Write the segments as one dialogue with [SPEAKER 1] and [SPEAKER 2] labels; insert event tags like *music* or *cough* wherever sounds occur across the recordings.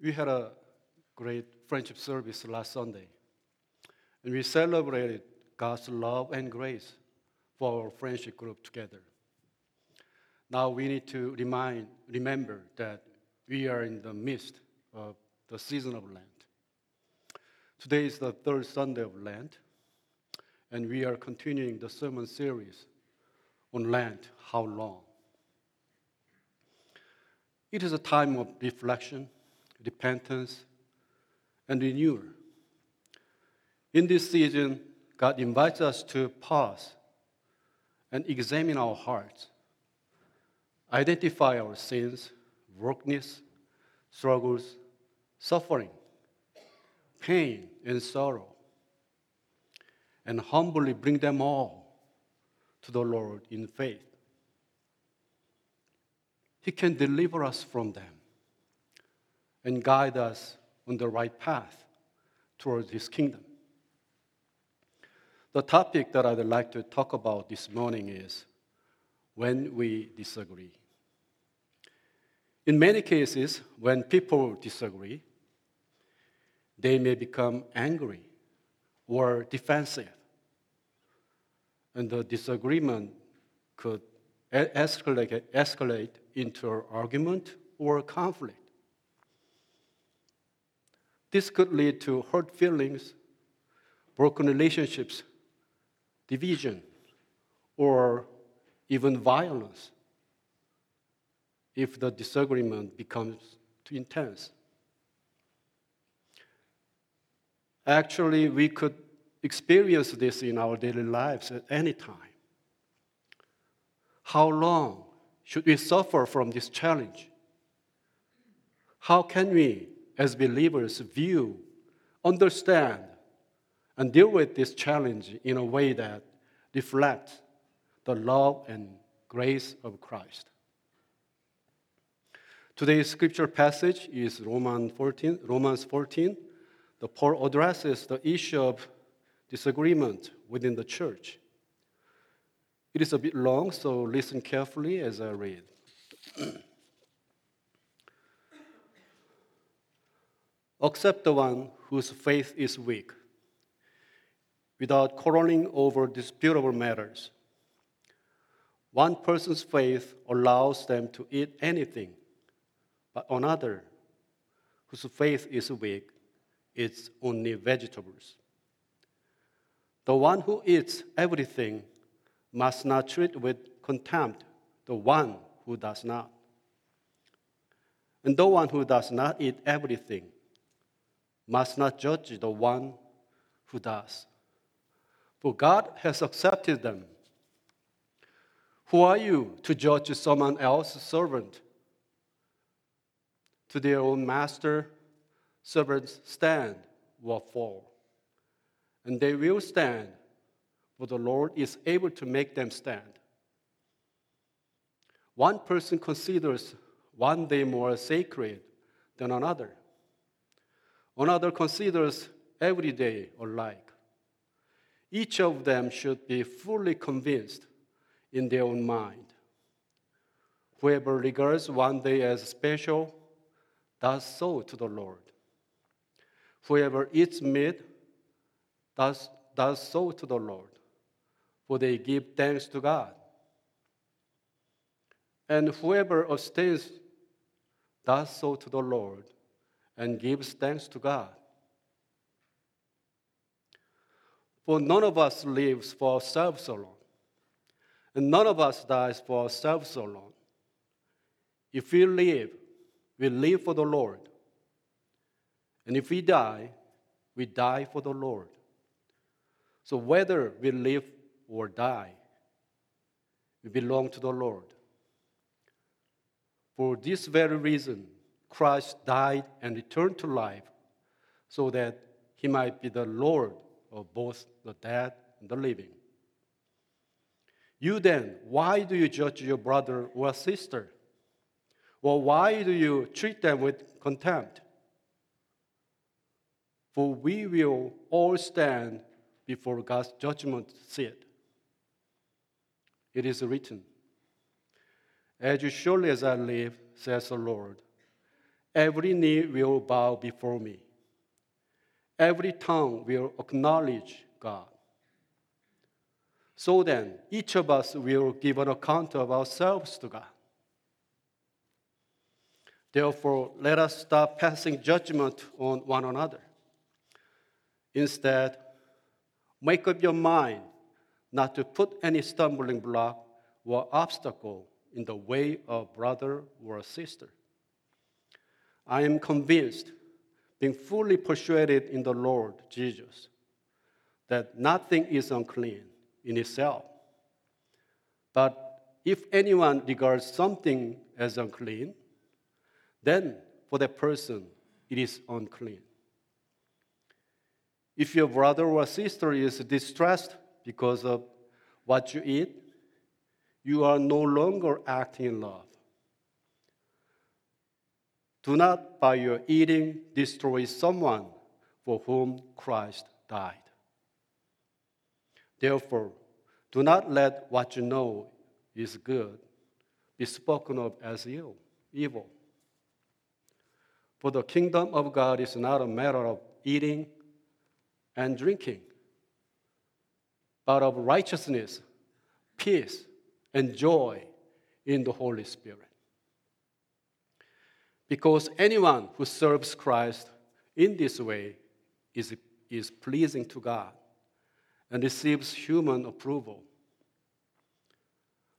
[SPEAKER 1] We had a great friendship service last Sunday, and we celebrated God's love and grace for our friendship group together. Now we need to remind, remember that we are in the midst of the season of Lent. Today is the third Sunday of Lent, and we are continuing the sermon series on Lent, How Long? It is a time of reflection, repentance, and renewal. In this season, God invites us to pause and examine our hearts, identify our sins, brokenness, struggles, suffering, pain, and sorrow, and humbly bring them all to the Lord in faith. He can deliver us from them and guide us on the right path towards His kingdom. The topic that I'd like to talk about this morning is when we disagree. In many cases, when people disagree, they may become angry or defensive. And the disagreement could escalate, escalate into an argument or conflict. This could lead to hurt feelings, broken relationships, division, or even violence if the disagreement becomes too intense. Actually, we could experience this in our daily lives at any time. How long should we suffer from this challenge? How can we, as believers, view, understand, and deal with this challenge in a way that reflects the love and grace of Christ? Today's scripture passage is Romans 14, Romans 14 the Paul addresses the issue of disagreement within the church. It is a bit long, so listen carefully as I read. *clears throat* Accept the one whose faith is weak, without quarreling over disputable matters. One person's faith allows them to eat anything, but another, whose faith is weak, eats only vegetables. The one who eats everything must not treat with contempt the one who does not. And the one who does not eat everything must not judge the one who does. For God has accepted them. Who are you to judge someone else's servant? To their own master, servants stand or fall. And they will stand, for the Lord is able to make them stand. One person considers one day more sacred than another. Another considers every day alike. Each of them should be fully convinced in their own mind. Whoever regards one day as special does so to the Lord. Whoever eats meat does, does so to the Lord, for they give thanks to God. And whoever abstains does so to the Lord and gives thanks to God. For none of us lives for ourselves alone, and none of us dies for ourselves alone. If we live, we live for the Lord. And if we die, we die for the Lord. So whether we live or die, we belong to the Lord. For this very reason, Christ died and returned to life so that he might be the Lord of both the dead and the living. You then, why do you judge your brother or sister? Or why do you treat them with contempt? For we will all stand before God's judgment seat. It is written, As surely as I live, says the Lord, every knee will bow before me, every tongue will acknowledge God. So then, each of us will give an account of ourselves to God. Therefore, let us stop passing judgment on one another. Instead, make up your mind not to put any stumbling block or obstacle in the way of brother or sister. I am convinced, being fully persuaded in the Lord Jesus, that nothing is unclean in itself. But if anyone regards something as unclean, then for that person it is unclean. If your brother or sister is distressed because of what you eat, you are no longer acting in love. Do not, by your eating, destroy someone for whom Christ died. Therefore, do not let what you know is good be spoken of as ill, evil. For the kingdom of God is not a matter of eating and drinking, but of righteousness, peace, and joy in the Holy Spirit. Because anyone who serves Christ in this way is, is pleasing to God and receives human approval.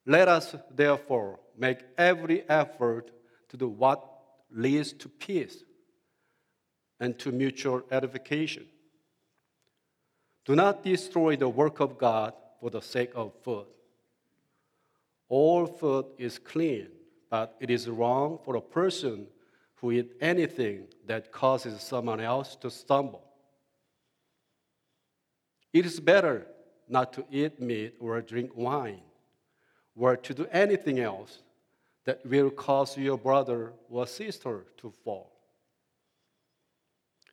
[SPEAKER 1] Let us therefore make every effort to do what leads to peace and to mutual edification. Do not destroy the work of God for the sake of food. All food is clean, but it is wrong for a person who eat anything that causes someone else to stumble. It is better not to eat meat or drink wine or to do anything else that will cause your brother or sister to fall.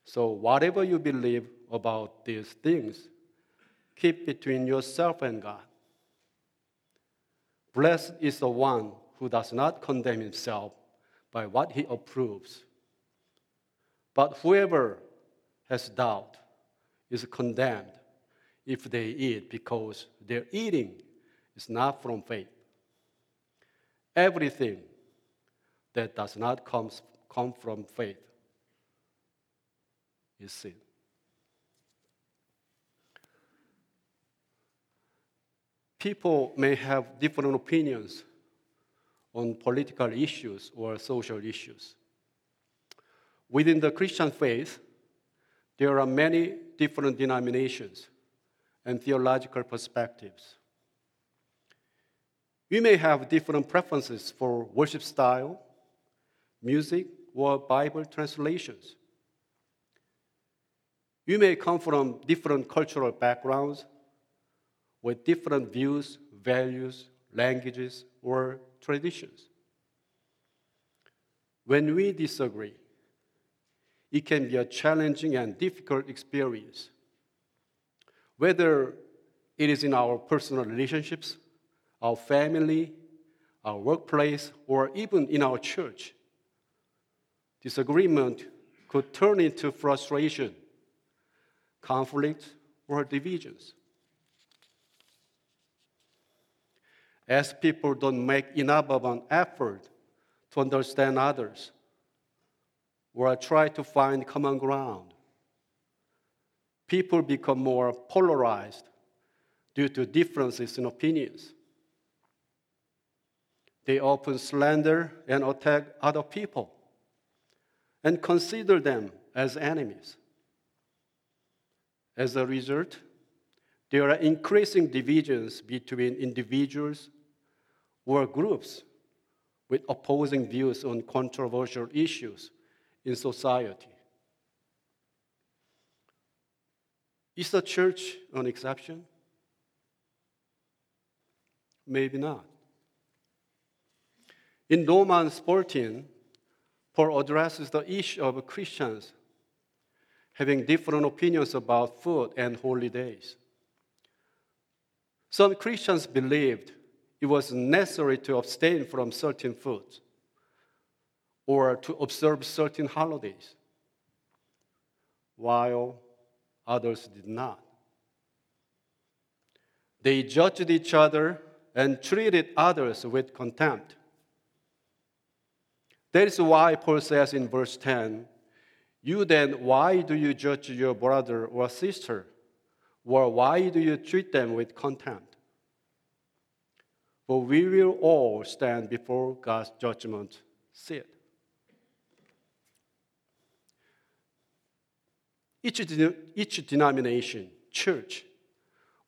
[SPEAKER 1] So, whatever you believe about these things, keep between yourself and God. Blessed is the one who does not condemn himself by what he approves. But whoever has doubt is condemned if they eat because their eating is not from faith. Everything that does not come, come from faith is sin. People may have different opinions on political issues or social issues. Within the Christian faith, there are many different denominations and theological perspectives. We may have different preferences for worship style, music, or Bible translations. You may come from different cultural backgrounds with different views, values, languages, or traditions. When we disagree, it can be a challenging and difficult experience. Whether it is in our personal relationships, our family, our workplace, or even in our church, disagreement could turn into frustration conflict, or divisions. As people don't make enough of an effort to understand others or try to find common ground, people become more polarized due to differences in opinions. They often slander and attack other people and consider them as enemies. As a result, there are increasing divisions between individuals or groups with opposing views on controversial issues in society. Is the church an exception? Maybe not. In Romans 14, Paul addresses the issue of Christians having different opinions about food and holy days. Some Christians believed it was necessary to abstain from certain foods, or to observe certain holidays, while others did not. They judged each other and treated others with contempt. That is why Paul says in verse 10 You then, why do you judge your brother or sister? Or why do you treat them with contempt? For we will all stand before God's judgment seat. Each, each denomination, church,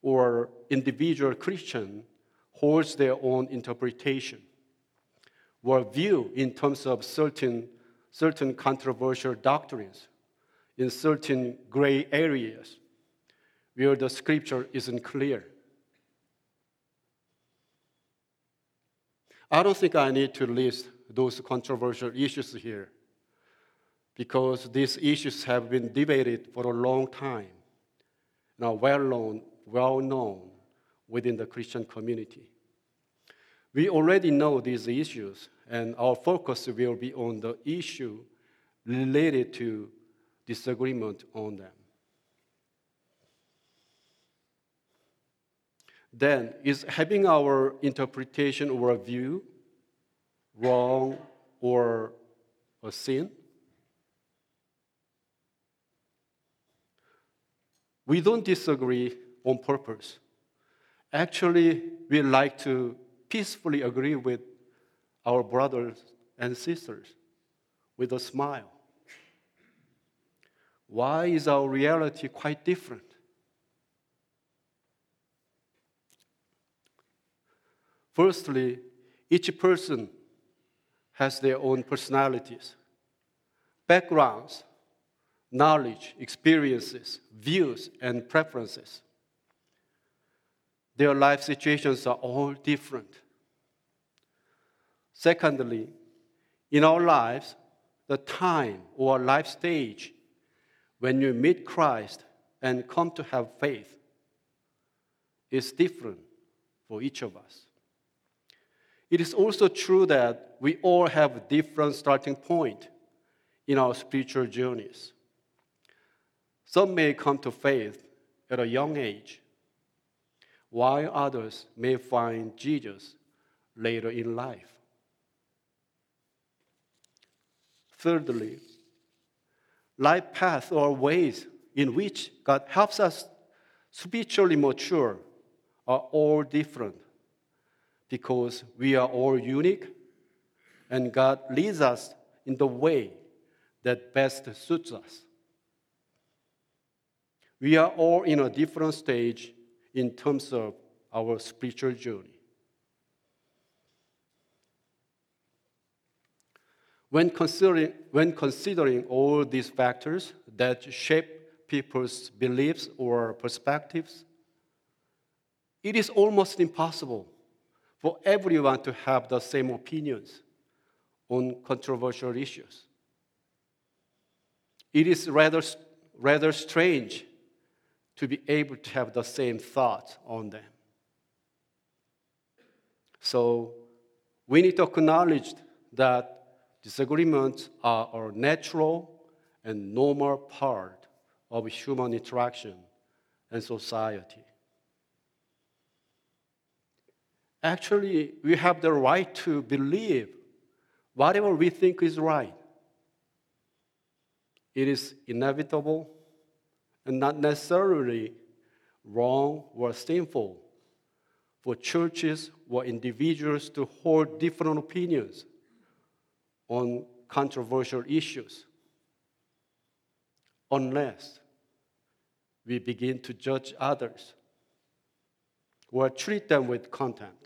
[SPEAKER 1] or individual Christian holds their own interpretation or view in terms of certain, certain controversial doctrines in certain gray areas where the scripture isn't clear. I don't think I need to list those controversial issues here because these issues have been debated for a long time are well known, well known within the Christian community. We already know these issues, and our focus will be on the issue related to disagreement on them. Then, is having our interpretation or view wrong or a sin? We don't disagree on purpose. Actually, we like to peacefully agree with our brothers and sisters with a smile. Why is our reality quite different? Firstly, each person has their own personalities, backgrounds, knowledge, experiences, views, and preferences. Their life situations are all different. Secondly, in our lives, the time or life stage when you meet Christ and come to have faith is different for each of us. It is also true that we all have different starting point in our spiritual journeys. Some may come to faith at a young age, while others may find Jesus later in life. Thirdly, life paths or ways in which God helps us spiritually mature are all different because we are all unique and God leads us in the way that best suits us. We are all in a different stage in terms of our spiritual journey. When considering, when considering all these factors that shape people's beliefs or perspectives, it is almost impossible for everyone to have the same opinions on controversial issues. It is rather, rather strange to be able to have the same thoughts on them. So we need to acknowledge that disagreements are a natural and normal part of human interaction and society. Actually, we have the right to believe whatever we think is right. It is inevitable and not necessarily wrong or sinful for churches or individuals to hold different opinions on controversial issues unless we begin to judge others or treat them with contempt.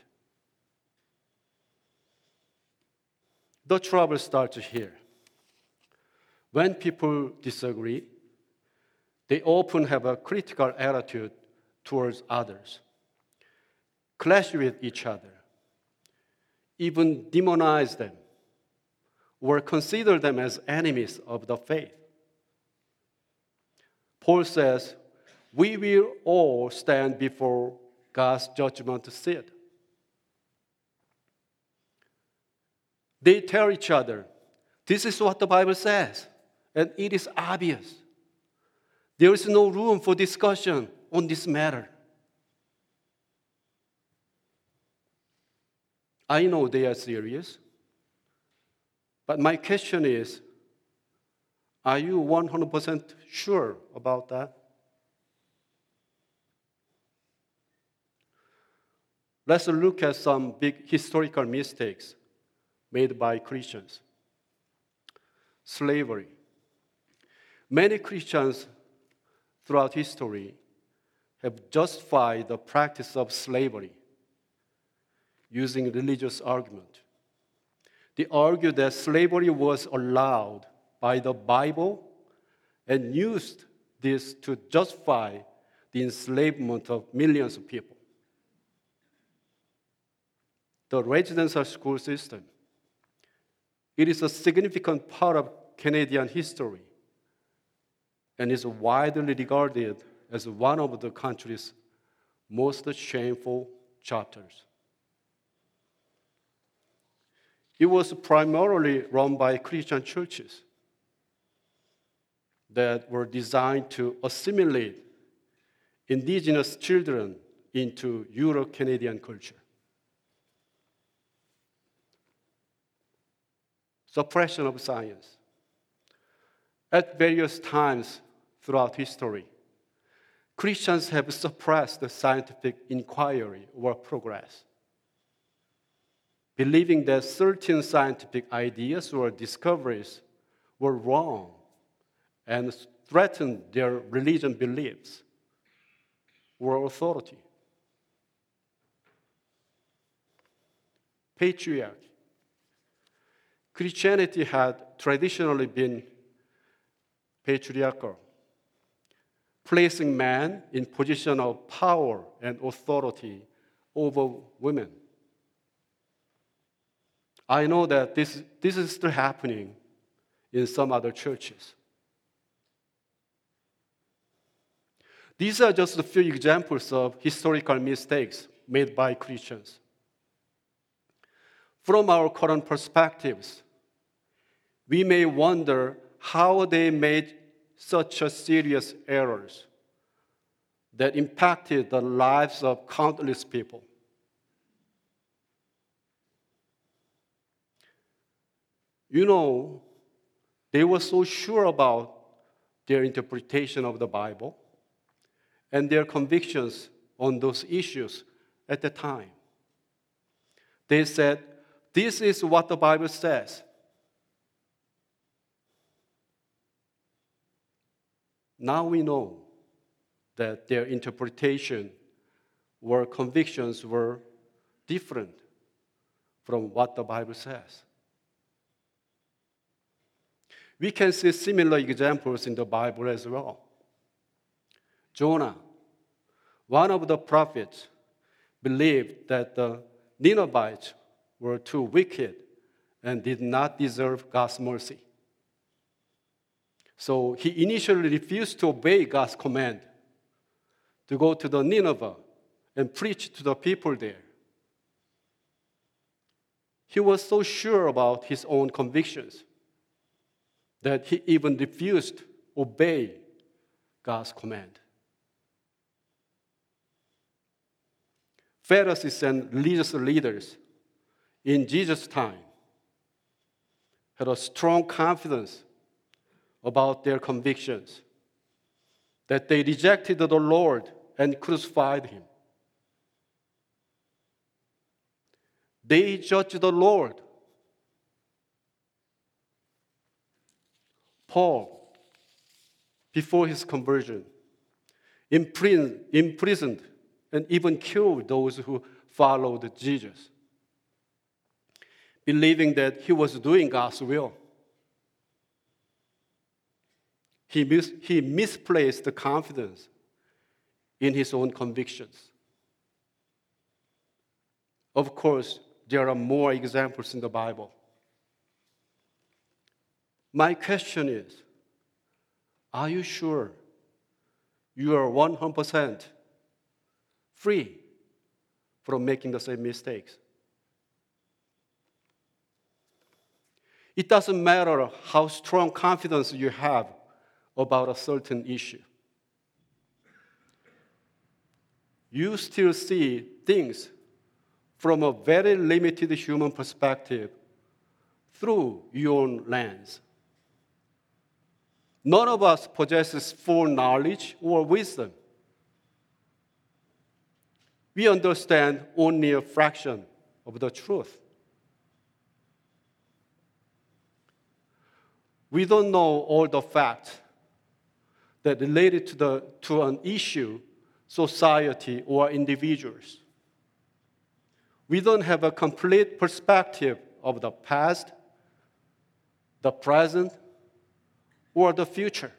[SPEAKER 1] The trouble starts here. When people disagree, they often have a critical attitude towards others, clash with each other, even demonize them, or consider them as enemies of the faith. Paul says, We will all stand before God's judgment seat. They tell each other, This is what the Bible says, and it is obvious. There is no room for discussion on this matter. I know they are serious, but my question is are you 100% sure about that? Let's look at some big historical mistakes made by Christians. Slavery. Many Christians throughout history have justified the practice of slavery using religious argument. They argue that slavery was allowed by the Bible and used this to justify the enslavement of millions of people. The residential school system. It is a significant part of Canadian history and is widely regarded as one of the country's most shameful chapters. It was primarily run by Christian churches that were designed to assimilate indigenous children into Euro Canadian culture. Suppression of science. At various times throughout history, Christians have suppressed the scientific inquiry or progress, believing that certain scientific ideas or discoveries were wrong and threatened their religion beliefs or authority. Patriarchy. Christianity had traditionally been patriarchal, placing men in position of power and authority over women. I know that this, this is still happening in some other churches. These are just a few examples of historical mistakes made by Christians. From our current perspectives, we may wonder how they made such serious errors that impacted the lives of countless people. You know, they were so sure about their interpretation of the Bible and their convictions on those issues at the time. They said, This is what the Bible says. Now we know that their interpretation or convictions were different from what the Bible says. We can see similar examples in the Bible as well. Jonah, one of the prophets, believed that the Ninevites were too wicked and did not deserve God's mercy. So he initially refused to obey God's command to go to the Nineveh and preach to the people there. He was so sure about his own convictions that he even refused to obey God's command. Pharisees and religious leaders in Jesus' time had a strong confidence about their convictions, that they rejected the Lord and crucified him. They judged the Lord. Paul, before his conversion, imprisoned, and even killed those who followed Jesus, believing that he was doing God's will. He, mis- he misplaced the confidence in his own convictions. Of course, there are more examples in the Bible. My question is Are you sure you are 100% free from making the same mistakes? It doesn't matter how strong confidence you have about a certain issue. You still see things from a very limited human perspective through your own lens. None of us possesses full knowledge or wisdom. We understand only a fraction of the truth. We don't know all the facts that related to, the, to an issue, society, or individuals. We don't have a complete perspective of the past, the present, or the future.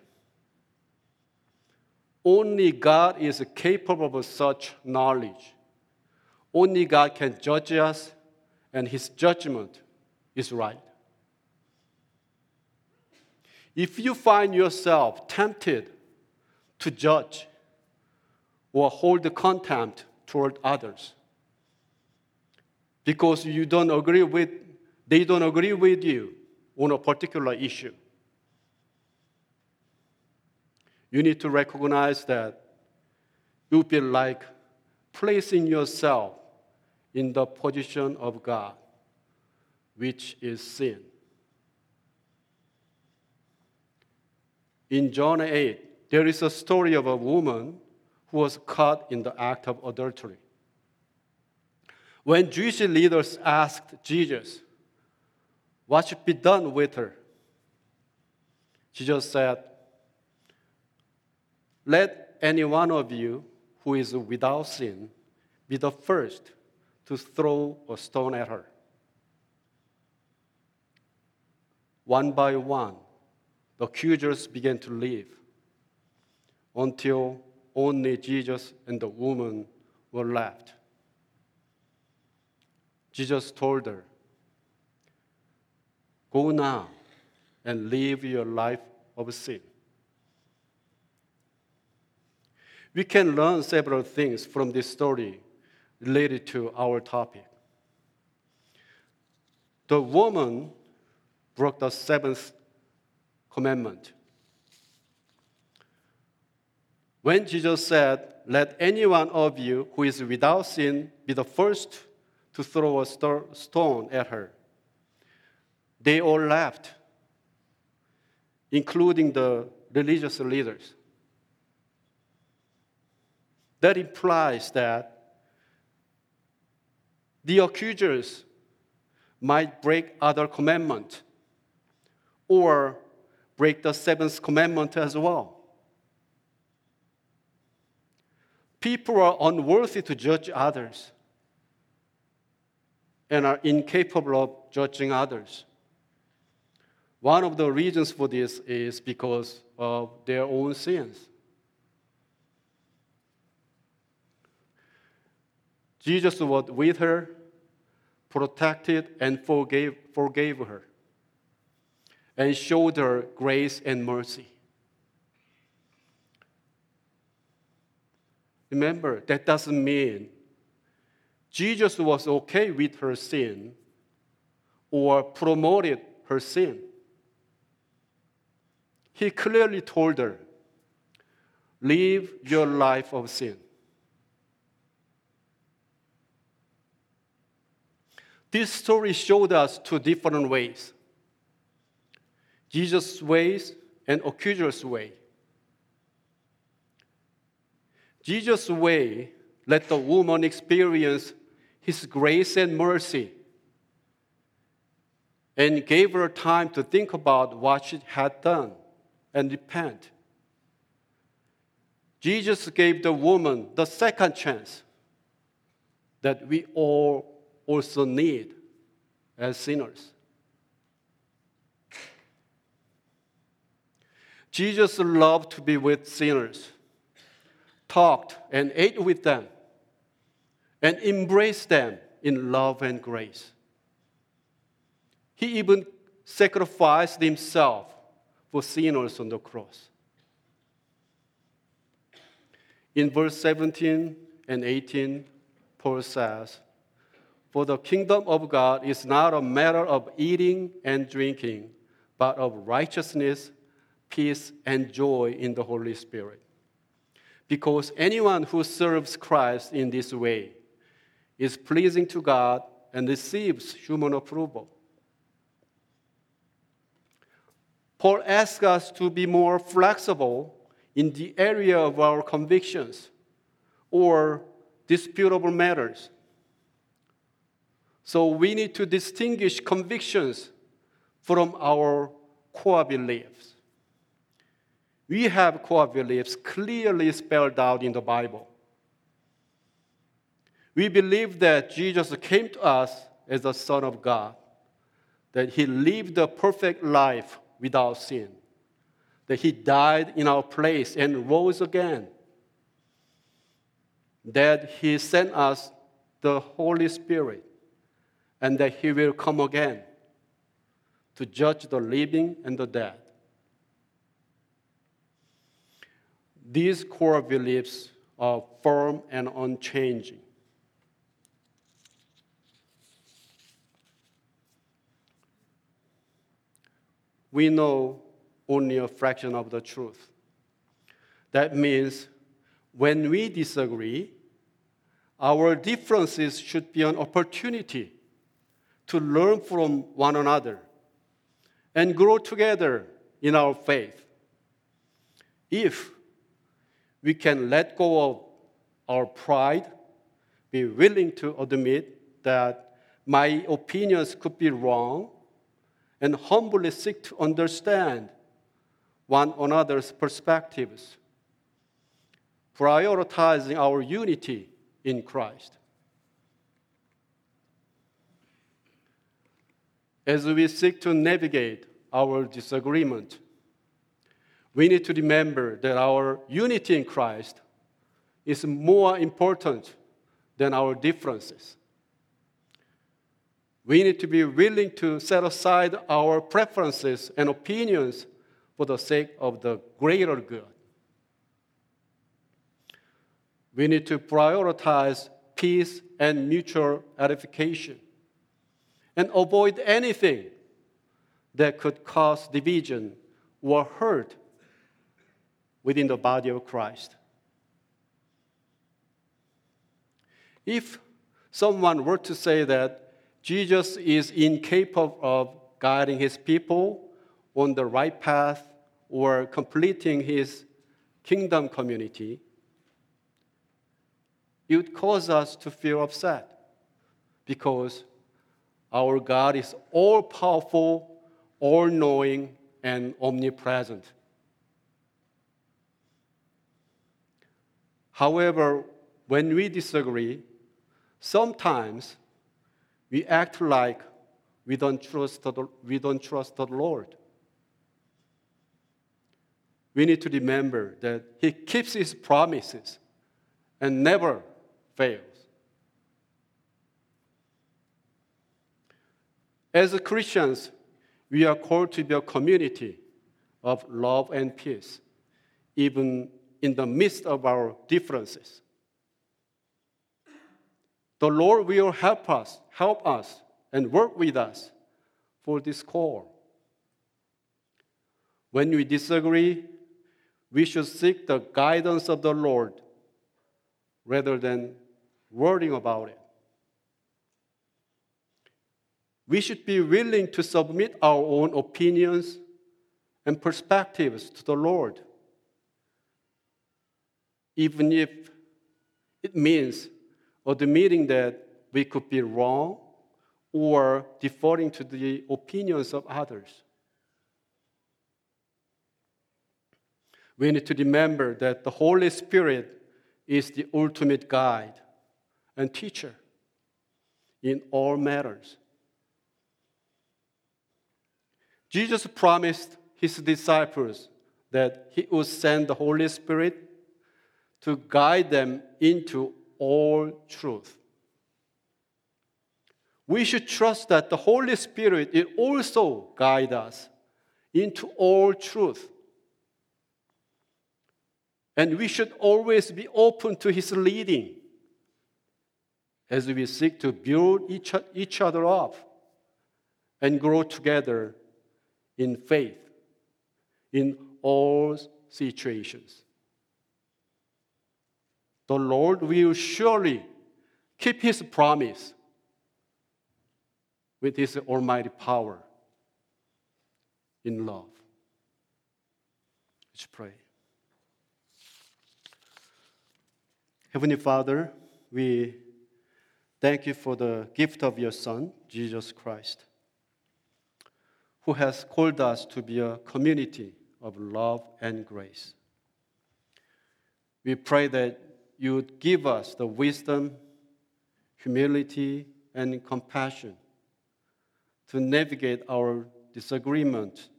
[SPEAKER 1] Only God is capable of such knowledge. Only God can judge us, and His judgment is right. If you find yourself tempted to judge or hold contempt toward others because you don't agree with they don't agree with you on a particular issue you need to recognize that it would be like placing yourself in the position of God, which is sin. In John 8, there is a story of a woman who was caught in the act of adultery. When Jewish leaders asked Jesus, What should be done with her? Jesus said, let any one of you who is without sin be the first to throw a stone at her. One by one, the accusers began to leave until only Jesus and the woman were left. Jesus told her, Go now and live your life of sin. We can learn several things from this story related to our topic. The woman broke the seventh commandment. When Jesus said, Let any one of you who is without sin be the first to throw a stone at her, they all laughed, including the religious leaders. That implies that the accusers might break other commandment or break the seventh commandment as well. People are unworthy to judge others and are incapable of judging others. One of the reasons for this is because of their own sins. Jesus was with her, protected, and forgave, forgave her, and showed her grace and mercy. Remember, that doesn't mean Jesus was okay with her sin or promoted her sin. He clearly told her, Live your life of sin. This story showed us two different ways Jesus' ways and accuser's way. Jesus' way let the woman experience his grace and mercy and gave her time to think about what she had done and repent. Jesus gave the woman the second chance that we all also need as sinners. Jesus loved to be with sinners, talked and ate with them, and embraced them in love and grace. He even sacrificed himself for sinners on the cross. In verse 17 and 18, Paul says, For the kingdom of God is not a matter of eating and drinking, but of righteousness, peace, and joy in the Holy Spirit. Because anyone who serves Christ in this way is pleasing to God and receives human approval. Paul asks us to be more flexible in the area of our convictions or disputable matters. So we need to distinguish convictions from our core beliefs. We have core beliefs clearly spelled out in the Bible. We believe that Jesus came to us as the Son of God, that He lived a perfect life without sin, that He died in our place and rose again, that He sent us the Holy Spirit, and that He will come again to judge the living and the dead. These core beliefs are firm and unchanging. we know only a fraction of the truth. That means when we disagree, our differences should be an opportunity to learn from one another and grow together in our faith. If we can let go of our pride, be willing to admit that my opinions could be wrong, and humbly seek to understand one another's perspectives, prioritizing our unity in Christ. As we seek to navigate our disagreement, we need to remember that our unity in Christ is more important than our differences. We need to be willing to set aside our preferences and opinions for the sake of the greater good. We need to prioritize peace and mutual edification and avoid anything that could cause division or hurt within the body of Christ. If someone were to say that Jesus is incapable of guiding his people on the right path or completing his kingdom community, it would cause us to feel upset because our God is all powerful, all knowing, and omnipresent. However, when we disagree, sometimes we act like we don't trust the, we don't trust the Lord. We need to remember that He keeps His promises and never fails. As Christians, we are called to be a community of love and peace, even in the midst of our differences. The Lord will help us, help us, and work with us for this call. When we disagree, we should seek the guidance of the Lord rather than worrying about it. We should be willing to submit our own opinions and perspectives to the Lord, even if it means admitting that we could be wrong or defaulting to the opinions of others. We need to remember that the Holy Spirit is the ultimate guide and teacher in all matters. Jesus promised his disciples that he would send the Holy Spirit to guide them into all truth. We should trust that the Holy Spirit will also guide us into all truth. And we should always be open to His leading as we seek to build each, other up and grow together in faith in all situations. The Lord will surely keep his promise with his almighty power in love. Let's pray. Heavenly Father, we thank you for the gift of your Son, Jesus Christ, who has called us to be a community of love and grace. We pray that you give us the wisdom, humility, and compassion to navigate our disagreement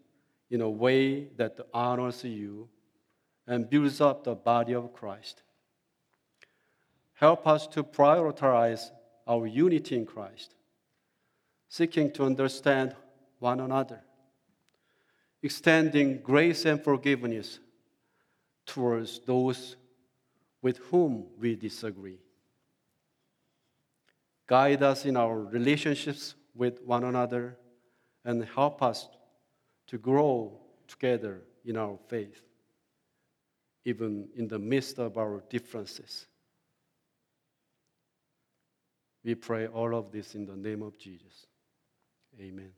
[SPEAKER 1] in a way that honors you and builds up the body of Christ. Help us to prioritize our unity in Christ, seeking to understand one another, extending grace and forgiveness towards those with whom we disagree. Guide us in our relationships with one another and help us to grow together in our faith, even in the midst of our differences. We pray all of this in the name of Jesus. Amen.